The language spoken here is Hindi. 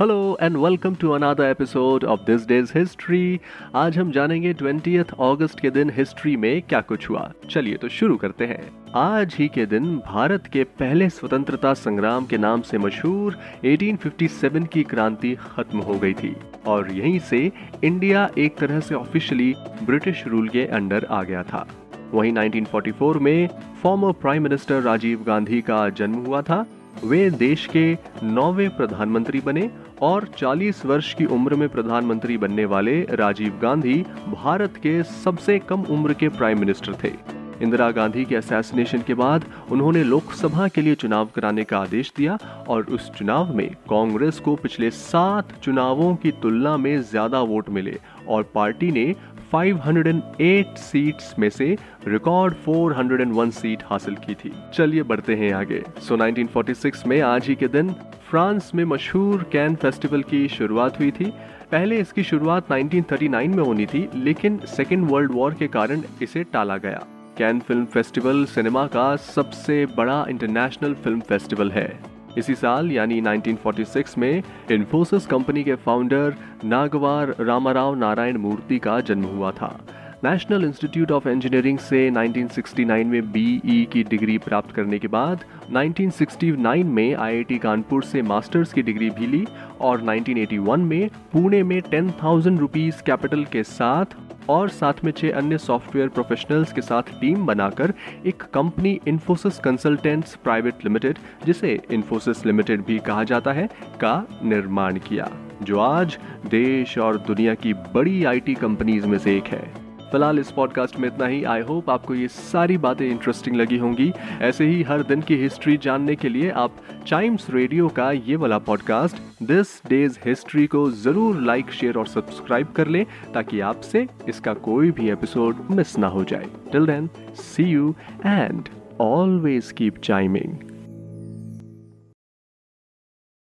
Hello and welcome to another episode of this day's history आज हम जानेंगे 20th अगस्त के दिन हिस्ट्री में क्या कुछ हुआ। चलिए तो शुरू करते हैं। आज ही के दिन भारत के पहले स्वतंत्रता संग्राम के नाम से मशहूर 1857 की क्रांति खत्म हो गई थी और यहीं से इंडिया एक तरह से ऑफिशियली ब्रिटिश रूल के अंडर आ गया था। वहीं 1944 में former prime minister Rajiv Gandhi का जन्म हुआ था। वे देश के नौवे प्रधानमंत्री बने और 40 वर्ष की उम्र में प्रधानमंत्री बनने वाले राजीव गांधी भारत के सबसे कम उम्र के प्राइम मिनिस्टर थे। इंदिरा गांधी के असैसिनेशन के बाद उन्होंने लोकसभा के लिए चुनाव कराने का आदेश दिया और उस चुनाव में कांग्रेस को पिछले सात चुनावों की तुलना में ज़्यादा वोट मिले और पार्टी ने 508 सीट्स में से रिकॉर्ड 401 सीट हासिल की थी। चलिए बढ़ते हैं आगे। सो so, 1946 में आज ही के दिन फ्रांस में मशहूर कैन फेस्टिवल की शुरुआत हुई थी। पहले इसकी शुरुआत 1939 में होनी थी लेकिन सेकेंड वर्ल्ड वॉर के कारण इसे टाला गया। कैन फ़िल्म फेस्टिवल सिनेमा का सबसे बड़ा इंटरनेशनल फ़िल्म फेस्टिवल है। इसी साल, यानी 1946 में, इन्फोसिस कंपनी के फाउंडर नागवार रामाराव नारायण मूर्ति का जन्म हुआ था। नेशनल इंस्टीट्यूट ऑफ़ इंजीनियरिंग से 1969 में बीई की डिग्री प्राप्त करने के बाद 1969 में आईआईटी कानपुर से मास्टर्स की डिग्री भी ली और 1981 में पुणे में टेन थाउज़ेंड रुपीज़ कैपिटल के साथ और साथ में छह अन्य सॉफ्टवेयर प्रोफेशनल्स के साथ टीम बनाकर एक company Infosys consultants private limited जिसे इन्फोसिस लिमिटेड भी कहा जाता है, का निर्माण किया, जो आज देश और दुनिया की बड़ी आईटी कंपनीज़ में से एक है। फ़िलहाल इस पॉडकास्ट में इतना ही। आई होप आपको ये सारी बातें इंटरेस्टिंग लगी होंगी। ऐसे ही हर दिन की हिस्ट्री जानने के लिए आप टाइम्स रेडियो का ये वाला पॉडकास्ट दिस डेज़ हिस्ट्री को ज़रूर लाइक शेयर और सब्सक्राइब कर लें ताकि आपसे इसका कोई भी एपिसोड मिस ना हो जाए। Till then see you and always keep chiming